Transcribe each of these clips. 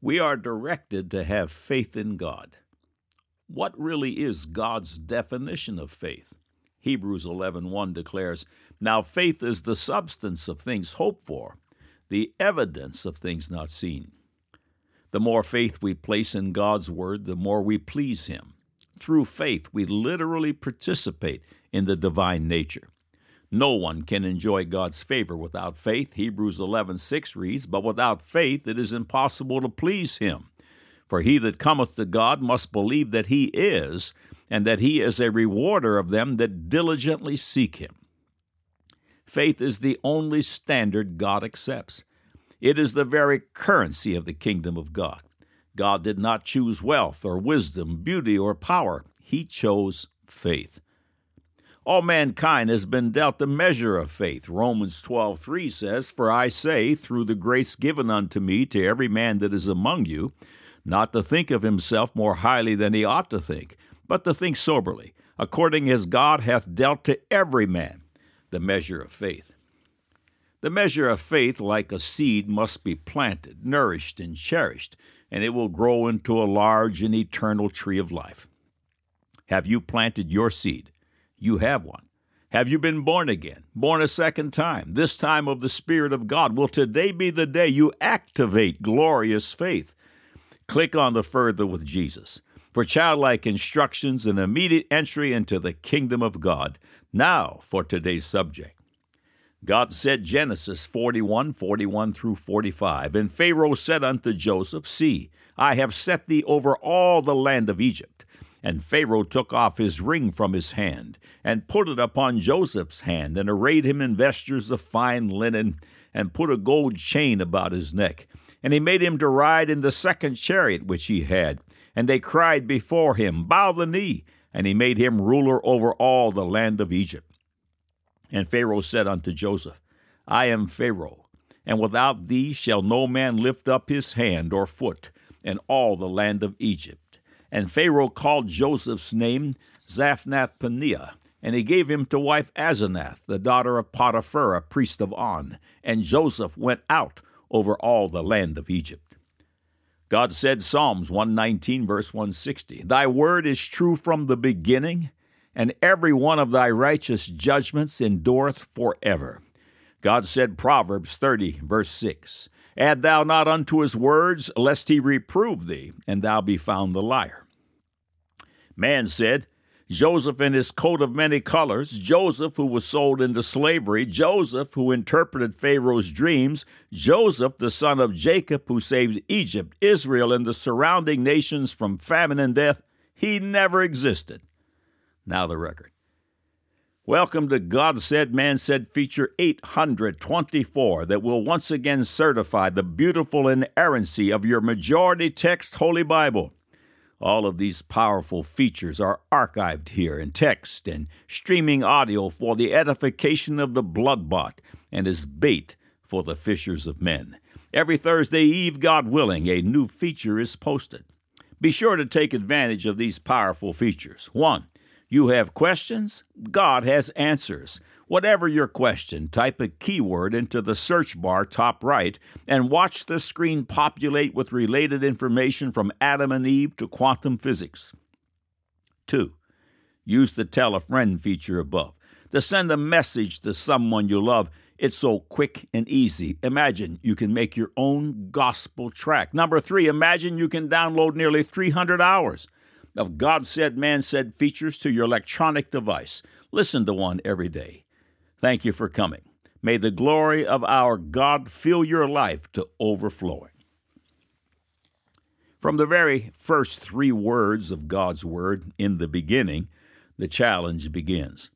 We are directed to have faith in God. What really is God's definition of faith? Hebrews 11:1 declares, "Now faith is the substance of things hoped for, the evidence of things not seen." The more faith we place in God's word, the more we please him. Through faith, we literally participate in the divine nature. No one can enjoy God's favor without faith. Hebrews 11:6 reads, "But without faith it is impossible to please him. For he that cometh to God must believe that he is, and that he is a rewarder of them that diligently seek him." Faith is the only standard God accepts. It is the very currency of the kingdom of God. God did not choose wealth or wisdom, beauty or power. He chose faith. All mankind has been dealt the measure of faith. Romans 12:3 says, "For I say, through the grace given unto me to every man that is among you, not to think of himself more highly than he ought to think, but to think soberly, according as God hath dealt to every man the measure of faith." The measure of faith, like a seed, must be planted, nourished, and cherished, and it will grow into a large and eternal tree of life. Have you planted your seed? You have one. Have you been born again? Born a second time, this time of the Spirit of God? Will today be the day you activate glorious faith? Click on the Further with Jesus for childlike instructions and immediate entry into the kingdom of God. Now for today's subject. God said Genesis 41, 41 through 45. And Pharaoh said unto Joseph, See, I have set thee over all the land of Egypt. And Pharaoh took off his ring from his hand, and put it upon Joseph's hand, and arrayed him in vestures of fine linen, and put a gold chain about his neck. And he made him to ride in the second chariot which he had. And they cried before him, Bow the knee. And he made him ruler over all the land of Egypt. And Pharaoh said unto Joseph, I am Pharaoh, and without thee shall no man lift up his hand or foot in all the land of Egypt. And Pharaoh called Joseph's name Zaphnath Paneah, and he gave him to wife Asenath, the daughter of Potiphar, a priest of On. And Joseph went out over all the land of Egypt. God said, Psalms 119, verse 160, Thy word is true from the beginning, and every one of thy righteous judgments endureth forever. God said, Proverbs 30, verse 6, Add thou not unto his words, lest he reprove thee, and thou be found the liar. Man said, Joseph in his coat of many colors, Joseph who was sold into slavery, Joseph who interpreted Pharaoh's dreams, Joseph the son of Jacob who saved Egypt, Israel, and the surrounding nations from famine and death, he never existed. Now the record. Welcome to God Said, Man Said feature 824 that will once again certify the beautiful inerrancy of your majority text Holy Bible. All of these powerful features are archived here in text and streaming audio for the edification of the bloodbought and as bait for the fishers of men. Every Thursday Eve, God willing, a new feature is posted. Be sure to take advantage of these powerful features. One, you have questions? God has answers. Whatever your question, type a keyword into the search bar top right and watch the screen populate with related information from Adam and Eve to quantum physics. 2. Use the Tell a Friend feature above to send a message to someone you love. It's so quick and easy. Imagine you can make your own gospel track. Number three, imagine you can download nearly 300 hours of God Said, Man Said features to your electronic device. Listen to one every day. Thank you for coming. May the glory of our God fill your life to overflowing. From the very first three words of God's Word, in the beginning, the challenge begins.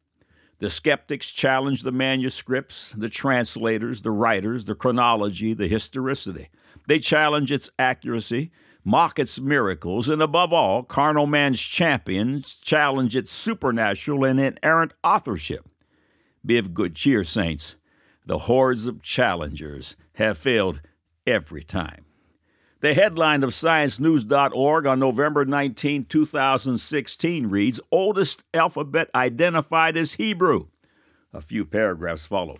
The skeptics challenge the manuscripts, the translators, the writers, the chronology, the historicity. They challenge its accuracy, mock its miracles, and above all, carnal man's champions challenge its supernatural and inerrant authorship. Be of good cheer, saints. The hordes of challengers have failed every time. The headline of ScienceNews.org on November 19, 2016 reads Oldest alphabet identified as Hebrew. A few paragraphs follow.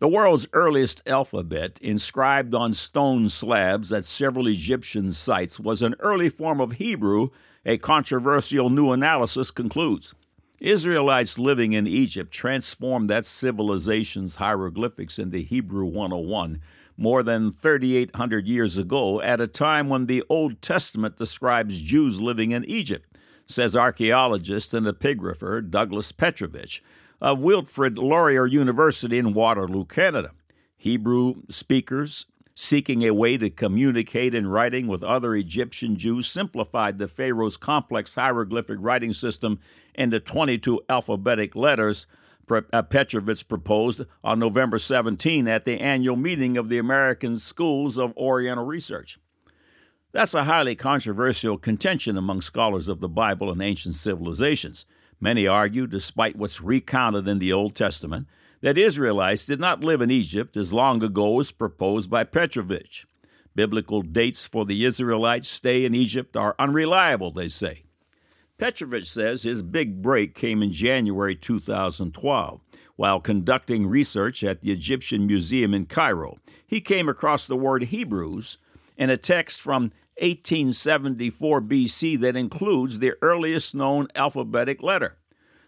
The world's earliest alphabet, inscribed on stone slabs at several Egyptian sites, was an early form of Hebrew, a controversial new analysis concludes. Israelites living in Egypt transformed that civilization's hieroglyphics into Hebrew 101 more than 3,800 years ago at a time when the Old Testament describes Jews living in Egypt, says archaeologist and epigrapher Douglas Petrovich of Wilfrid Laurier University in Waterloo, Canada. Hebrew speakers seeking a way to communicate in writing with other Egyptian Jews simplified the Pharaoh's complex hieroglyphic writing system into 22 alphabetic letters, uh, Petrovich proposed on November 17 at the annual meeting of the American Schools of Oriental Research. That's a highly controversial contention among scholars of the Bible and ancient civilizations. Many argue, despite what's recounted in the Old Testament, that Israelites did not live in Egypt as long ago as proposed by Petrovich. Biblical dates for the Israelites' stay in Egypt are unreliable, they say. Petrovich says his big break came in January 2012 while conducting research at the Egyptian Museum in Cairo. He came across the word Hebrews in a text from 1874 BC that includes the earliest known alphabetic letter.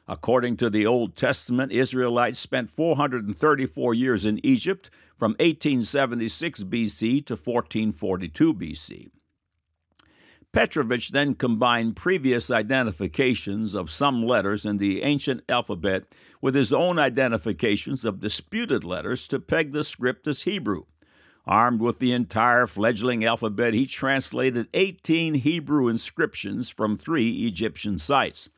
According to the Old Testament, Israelites spent 434 years in Egypt from 1876 BC to 1442 BC. Petrovich then combined previous identifications of some letters in the ancient alphabet with his own identifications of disputed letters to peg the script as Hebrew. Armed with the entire fledgling alphabet, he translated 18 Hebrew inscriptions from three Egyptian sites.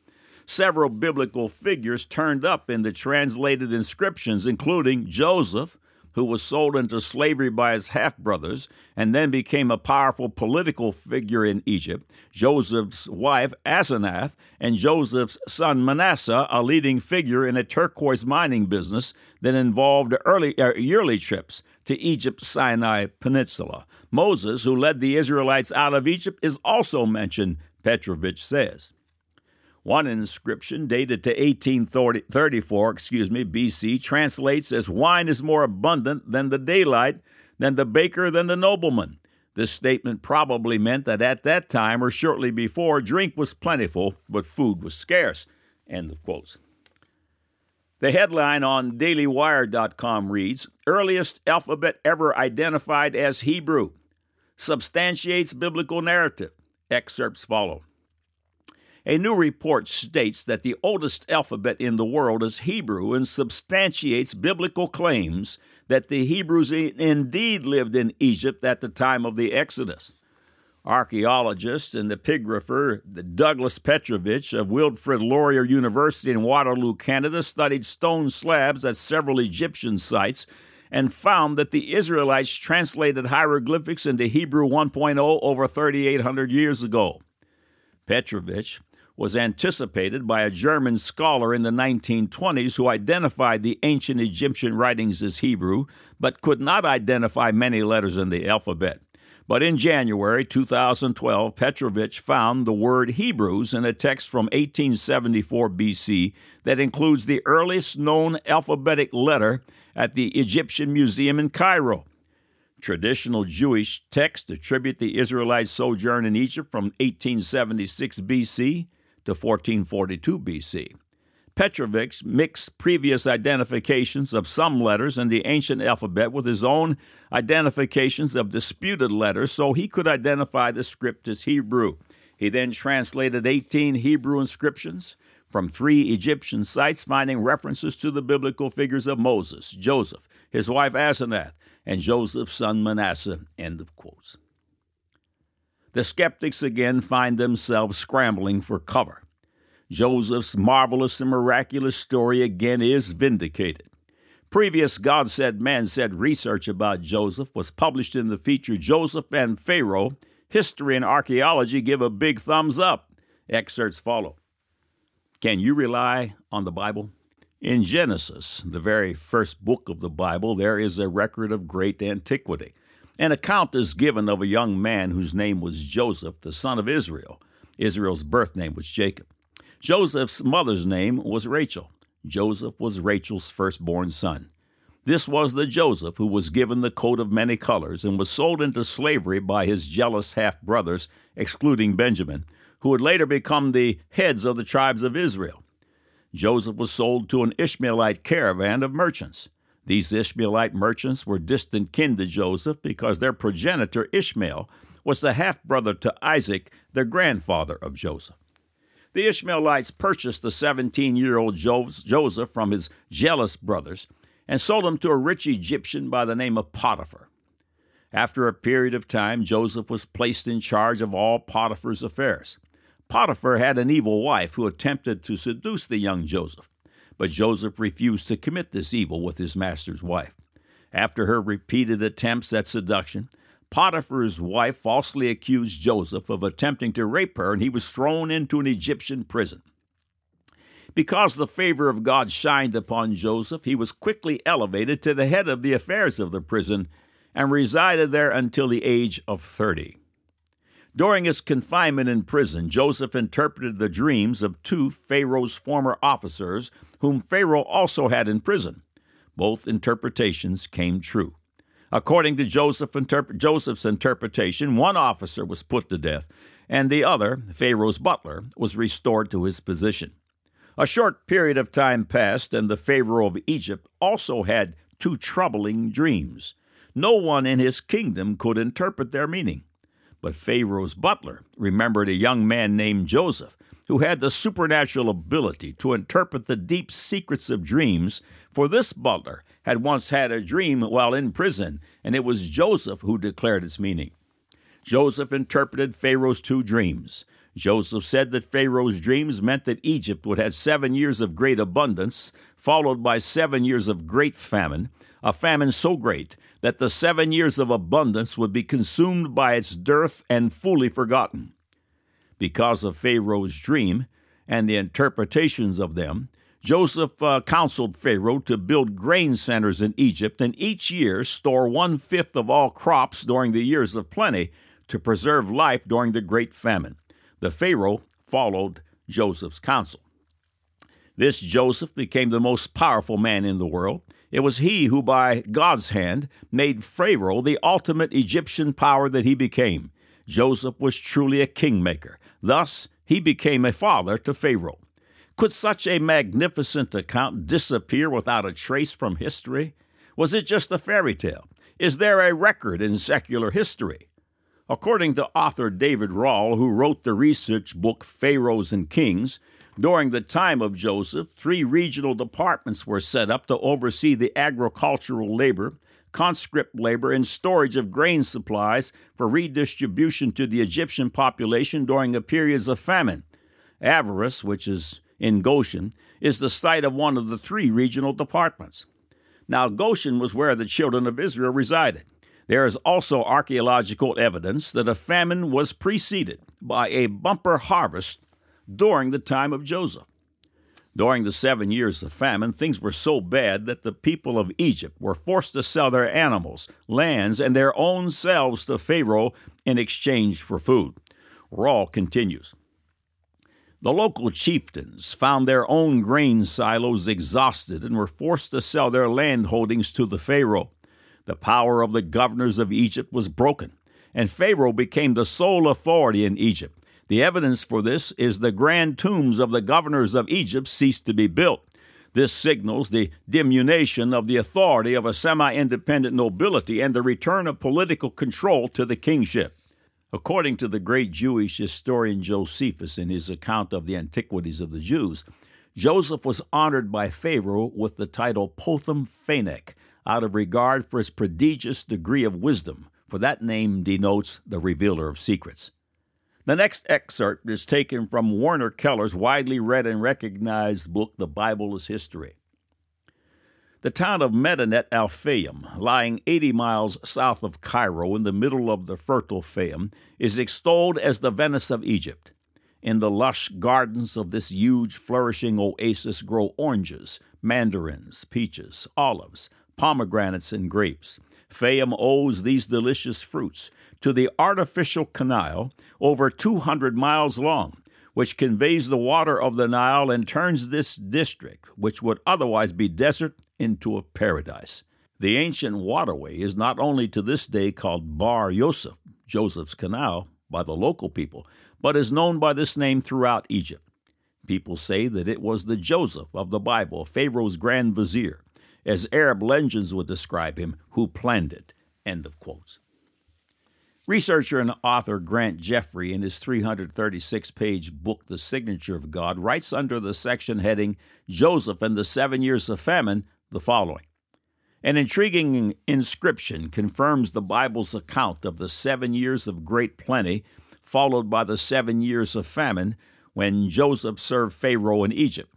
Several biblical figures turned up in the translated inscriptions, including Joseph, who was sold into slavery by his half brothers and then became a powerful political figure in Egypt, Joseph's wife Asenath, and Joseph's son Manasseh, a leading figure in a turquoise mining business that involved early, uh, yearly trips to Egypt's Sinai Peninsula. Moses, who led the Israelites out of Egypt, is also mentioned, Petrovich says. One inscription dated to 1834, excuse me, BC translates as wine is more abundant than the daylight, than the baker than the nobleman. This statement probably meant that at that time or shortly before, drink was plentiful, but food was scarce. End of quotes. The headline on dailywire.com reads Earliest alphabet ever identified as Hebrew. Substantiates biblical narrative. Excerpts follow. A new report states that the oldest alphabet in the world is Hebrew and substantiates biblical claims that the Hebrews indeed lived in Egypt at the time of the Exodus. Archaeologist and epigrapher Douglas Petrovich of Wilfrid Laurier University in Waterloo, Canada, studied stone slabs at several Egyptian sites and found that the Israelites translated hieroglyphics into Hebrew 1.0 over 3,800 years ago. Petrovich was anticipated by a German scholar in the 1920s who identified the ancient Egyptian writings as Hebrew, but could not identify many letters in the alphabet. But in January 2012, Petrovich found the word Hebrews in a text from 1874 BC that includes the earliest known alphabetic letter at the Egyptian Museum in Cairo. Traditional Jewish texts attribute the Israelites' sojourn in Egypt from 1876 BC to 1442 BC. Petrovich mixed previous identifications of some letters in the ancient alphabet with his own identifications of disputed letters so he could identify the script as Hebrew. He then translated 18 Hebrew inscriptions from three Egyptian sites, finding references to the biblical figures of Moses, Joseph, his wife Asenath, and Joseph's son Manasseh. End of quotes the skeptics again find themselves scrambling for cover. Joseph's marvelous and miraculous story again is vindicated. Previous God said, man said research about Joseph was published in the feature Joseph and Pharaoh History and Archaeology Give a Big Thumbs Up. Excerpts follow. Can you rely on the Bible? In Genesis, the very first book of the Bible, there is a record of great antiquity. An account is given of a young man whose name was Joseph, the son of Israel. Israel's birth name was Jacob. Joseph's mother's name was Rachel. Joseph was Rachel's firstborn son. This was the Joseph who was given the coat of many colors and was sold into slavery by his jealous half brothers, excluding Benjamin, who would later become the heads of the tribes of Israel. Joseph was sold to an Ishmaelite caravan of merchants. These Ishmaelite merchants were distant kin to Joseph because their progenitor Ishmael was the half brother to Isaac, the grandfather of Joseph. The Ishmaelites purchased the 17 year old Joseph from his jealous brothers and sold him to a rich Egyptian by the name of Potiphar. After a period of time, Joseph was placed in charge of all Potiphar's affairs. Potiphar had an evil wife who attempted to seduce the young Joseph, but Joseph refused to commit this evil with his master's wife. After her repeated attempts at seduction, Potiphar's wife falsely accused Joseph of attempting to rape her, and he was thrown into an Egyptian prison. Because the favor of God shined upon Joseph, he was quickly elevated to the head of the affairs of the prison and resided there until the age of 30. During his confinement in prison, Joseph interpreted the dreams of two Pharaoh's former officers, whom Pharaoh also had in prison. Both interpretations came true. According to Joseph interp- Joseph's interpretation, one officer was put to death, and the other, Pharaoh's butler, was restored to his position. A short period of time passed, and the Pharaoh of Egypt also had two troubling dreams. No one in his kingdom could interpret their meaning. But Pharaoh's butler remembered a young man named Joseph, who had the supernatural ability to interpret the deep secrets of dreams, for this butler had once had a dream while in prison, and it was Joseph who declared its meaning. Joseph interpreted Pharaoh's two dreams. Joseph said that Pharaoh's dreams meant that Egypt would have seven years of great abundance, followed by seven years of great famine, a famine so great that the seven years of abundance would be consumed by its dearth and fully forgotten. Because of Pharaoh's dream and the interpretations of them, Joseph uh, counseled Pharaoh to build grain centers in Egypt and each year store one fifth of all crops during the years of plenty to preserve life during the great famine. The Pharaoh followed Joseph's counsel. This Joseph became the most powerful man in the world. It was he who, by God's hand, made Pharaoh the ultimate Egyptian power that he became. Joseph was truly a kingmaker. Thus, he became a father to Pharaoh. Could such a magnificent account disappear without a trace from history? Was it just a fairy tale? Is there a record in secular history? According to author David Rohl, who wrote the research book Pharaohs and Kings, during the time of Joseph, three regional departments were set up to oversee the agricultural labor, conscript labor, and storage of grain supplies for redistribution to the Egyptian population during the periods of famine. Avaris, which is in Goshen, is the site of one of the three regional departments. Now, Goshen was where the children of Israel resided. There is also archaeological evidence that a famine was preceded by a bumper harvest during the time of Joseph. During the seven years of famine, things were so bad that the people of Egypt were forced to sell their animals, lands, and their own selves to Pharaoh in exchange for food. Rohl continues. The local chieftains found their own grain silos exhausted and were forced to sell their land holdings to the Pharaoh. The power of the governors of Egypt was broken, and Pharaoh became the sole authority in Egypt. The evidence for this is the grand tombs of the governors of Egypt ceased to be built. This signals the diminution of the authority of a semi independent nobility and the return of political control to the kingship. According to the great Jewish historian Josephus in his account of the antiquities of the Jews, Joseph was honored by Pharaoh with the title Potham Phanek, out of regard for his prodigious degree of wisdom, for that name denotes the revealer of secrets. The next excerpt is taken from Werner Keller's widely read and recognized book, The Bible as History. The town of Medinet al Fayum, lying 80 miles south of Cairo in the middle of the fertile Fayum, is extolled as the Venice of Egypt. In the lush gardens of this huge, flourishing oasis grow oranges, mandarins, peaches, olives, pomegranates, and grapes. Fayum owes these delicious fruits to the artificial canal over 200 miles long, which conveys the water of the Nile and turns this district, which would otherwise be desert, into a paradise. The ancient waterway is not only to this day called Bar Yosef, Joseph's Canal, by the local people, but is known by this name throughout Egypt. People say that it was the Joseph of the Bible, Pharaoh's grand vizier, as Arab legends would describe him, who planned it. End of quotes. Researcher and author Grant Jeffrey, in his 336 page book, The Signature of God, writes under the section heading Joseph and the Seven Years of Famine the following An intriguing inscription confirms the Bible's account of the seven years of great plenty, followed by the seven years of famine when Joseph served Pharaoh in Egypt.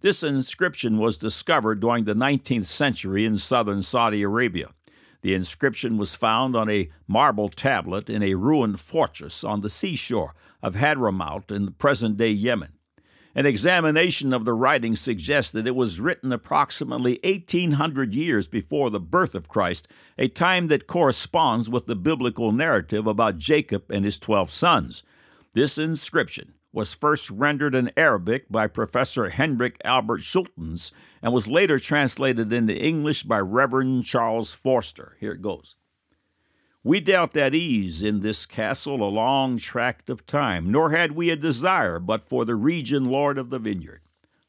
This inscription was discovered during the 19th century in southern Saudi Arabia. The inscription was found on a marble tablet in a ruined fortress on the seashore of Hadramaut in the present day Yemen. An examination of the writing suggests that it was written approximately 1800 years before the birth of Christ, a time that corresponds with the biblical narrative about Jacob and his 12 sons. This inscription was first rendered in Arabic by Professor Hendrik Albert Schultens and was later translated into English by Reverend Charles Forster. Here it goes. We dealt at ease in this castle a long tract of time, nor had we a desire but for the region lord of the vineyard.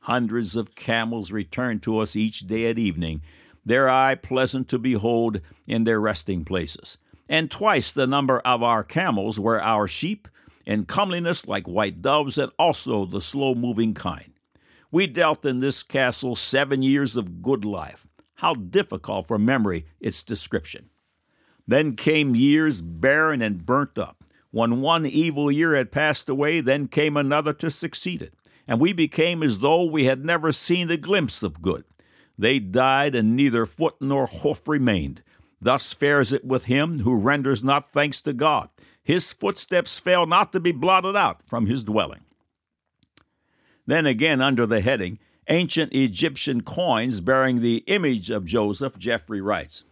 Hundreds of camels returned to us each day at evening, their eye pleasant to behold in their resting places. And twice the number of our camels were our sheep, in comeliness like white doves, and also the slow moving kind. We dealt in this castle seven years of good life. How difficult for memory its description. Then came years barren and burnt up. When one evil year had passed away, then came another to succeed it, and we became as though we had never seen the glimpse of good. They died, and neither foot nor hoof remained. Thus fares it with him who renders not thanks to God. His footsteps fail not to be blotted out from his dwelling. Then again, under the heading, Ancient Egyptian Coins Bearing the Image of Joseph, Jeffrey writes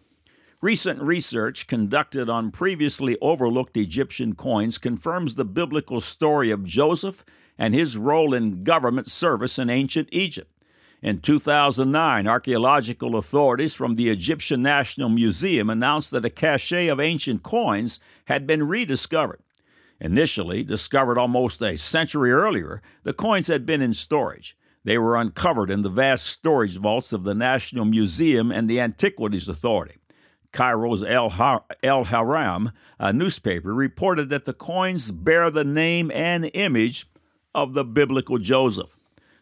Recent research conducted on previously overlooked Egyptian coins confirms the biblical story of Joseph and his role in government service in ancient Egypt. In 2009, archaeological authorities from the Egyptian National Museum announced that a cache of ancient coins had been rediscovered. Initially discovered almost a century earlier, the coins had been in storage. They were uncovered in the vast storage vaults of the National Museum and the Antiquities Authority. Cairo's Al-Ahram a newspaper reported that the coins bear the name and image of the biblical Joseph.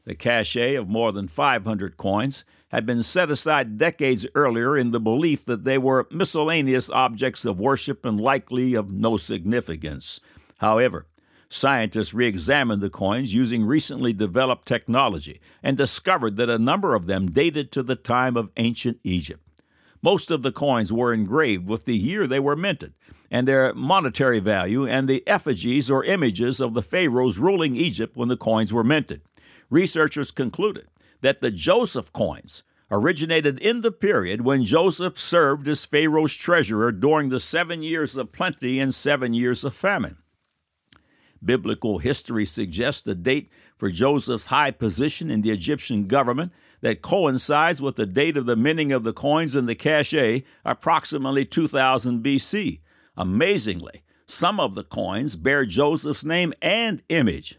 The cache of more than 500 coins had been set aside decades earlier in the belief that they were miscellaneous objects of worship and likely of no significance. However, scientists re examined the coins using recently developed technology and discovered that a number of them dated to the time of ancient Egypt. Most of the coins were engraved with the year they were minted, and their monetary value, and the effigies or images of the pharaohs ruling Egypt when the coins were minted researchers concluded that the Joseph coins originated in the period when Joseph served as Pharaoh's treasurer during the seven years of plenty and seven years of famine. Biblical history suggests a date for Joseph's high position in the Egyptian government that coincides with the date of the minting of the coins in the cache, approximately 2000 BC. Amazingly, some of the coins bear Joseph's name and image.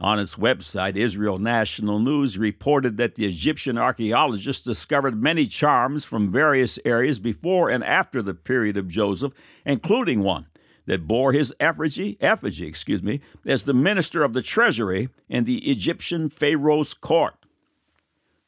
On its website, Israel National News reported that the Egyptian archaeologists discovered many charms from various areas before and after the period of Joseph, including one that bore his effigy, effigy, excuse me, as the minister of the treasury in the Egyptian Pharaoh's court.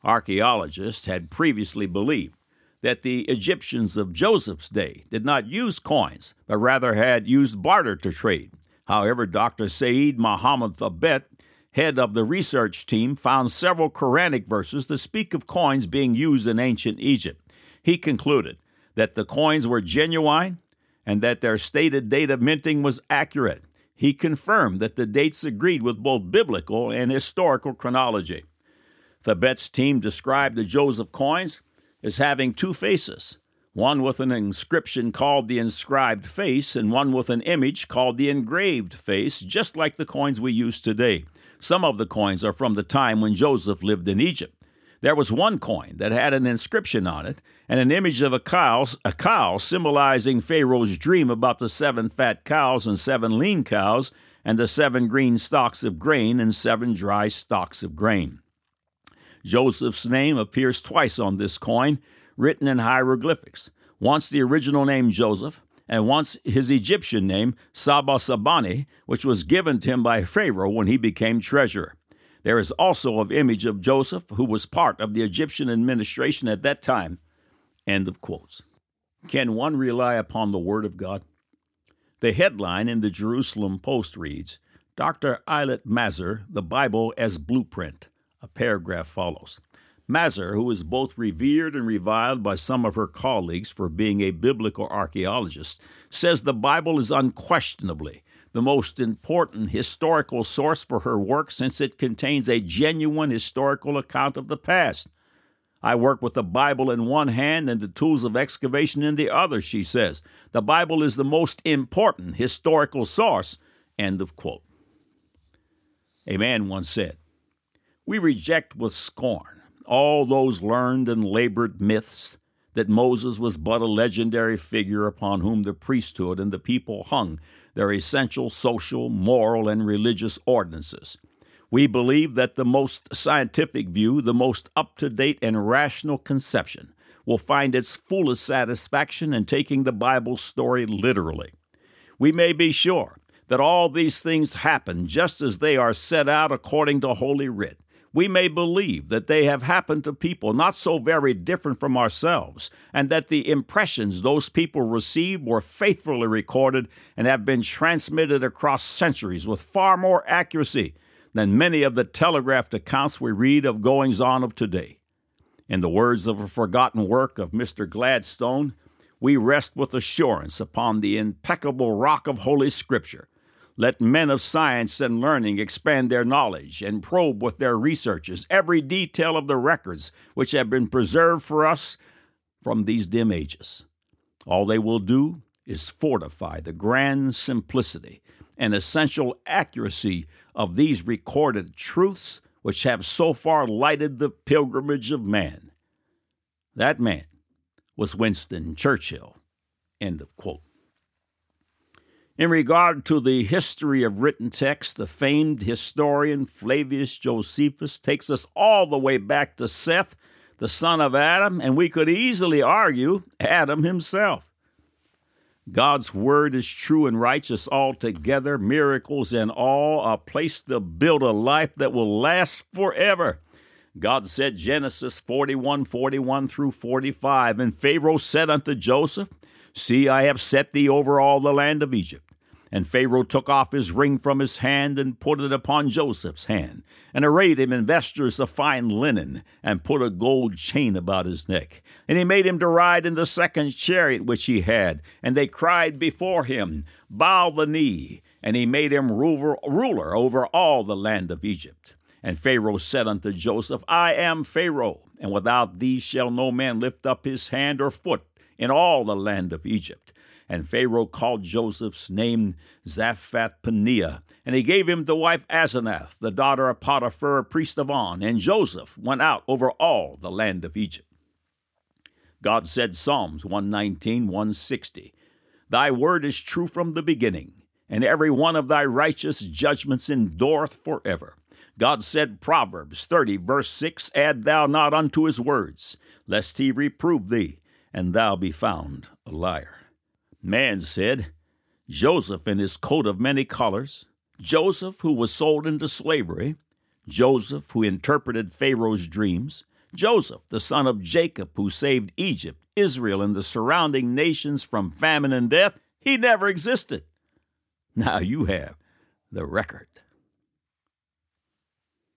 Archaeologists had previously believed that the Egyptians of Joseph's day did not use coins, but rather had used barter to trade. However, Dr. Saeed Mohammed Thabet head of the research team, found several Quranic verses that speak of coins being used in ancient Egypt. He concluded that the coins were genuine and that their stated date of minting was accurate. He confirmed that the dates agreed with both biblical and historical chronology. Thabet's team described the Joseph coins as having two faces one with an inscription called the inscribed face, and one with an image called the engraved face, just like the coins we use today. Some of the coins are from the time when Joseph lived in Egypt. There was one coin that had an inscription on it and an image of a cow, a cow symbolizing Pharaoh's dream about the seven fat cows and seven lean cows and the seven green stalks of grain and seven dry stalks of grain. Joseph's name appears twice on this coin, written in hieroglyphics. Once the original name Joseph, and once his Egyptian name, Saba Sabani, which was given to him by Pharaoh when he became treasurer. There is also an image of Joseph, who was part of the Egyptian administration at that time. End of quotes. Can one rely upon the Word of God? The headline in the Jerusalem Post reads Dr. Eilat Mazar, the Bible as Blueprint. A paragraph follows. Mazar, who is both revered and reviled by some of her colleagues for being a biblical archaeologist, says the Bible is unquestionably the most important historical source for her work since it contains a genuine historical account of the past. I work with the Bible in one hand and the tools of excavation in the other, she says. The Bible is the most important historical source. End of quote. A man once said, We reject with scorn all those learned and labored myths that Moses was but a legendary figure upon whom the priesthood and the people hung their essential social, moral, and religious ordinances. We believe that the most scientific view, the most up to date and rational conception, will find its fullest satisfaction in taking the Bible story literally. We may be sure that all these things happen just as they are set out according to Holy Writ, we may believe that they have happened to people not so very different from ourselves, and that the impressions those people received were faithfully recorded and have been transmitted across centuries with far more accuracy than many of the telegraphed accounts we read of goings on of today. In the words of a forgotten work of Mr. Gladstone, we rest with assurance upon the impeccable rock of Holy Scripture let men of science and learning expand their knowledge and probe with their researches every detail of the records which have been preserved for us from these dim ages. All they will do is fortify the grand simplicity and essential accuracy of these recorded truths which have so far lighted the pilgrimage of man. That man was Winston Churchill. End of quote. In regard to the history of written text, the famed historian Flavius Josephus takes us all the way back to Seth, the son of Adam, and we could easily argue Adam himself. God's word is true and righteous altogether, miracles and all, a place to build a life that will last forever. God said Genesis 41 41 through 45, and Pharaoh said unto Joseph, See, I have set thee over all the land of Egypt. And Pharaoh took off his ring from his hand and put it upon Joseph's hand, and arrayed him in vestures of fine linen, and put a gold chain about his neck. And he made him to ride in the second chariot which he had. And they cried before him, Bow the knee. And he made him ruler, over all the land of Egypt. And Pharaoh said unto Joseph, I am Pharaoh, and without thee shall no man lift up his hand or foot in all the land of Egypt. And Pharaoh called Joseph's name Zaphnath Paneah, and he gave him to wife Asenath, the daughter of Potiphar, priest of On. And Joseph went out over all the land of Egypt. God said, Psalms 119, 160, Thy word is true from the beginning, and every one of thy righteous judgments endureth forever. God said, Proverbs 30, verse 6, Add thou not unto his words, lest he reprove thee, and thou be found a liar. Man said, Joseph in his coat of many colors, Joseph who was sold into slavery, Joseph who interpreted Pharaoh's dreams, Joseph, the son of Jacob, who saved Egypt, Israel, and the surrounding nations from famine and death, he never existed. Now you have the record.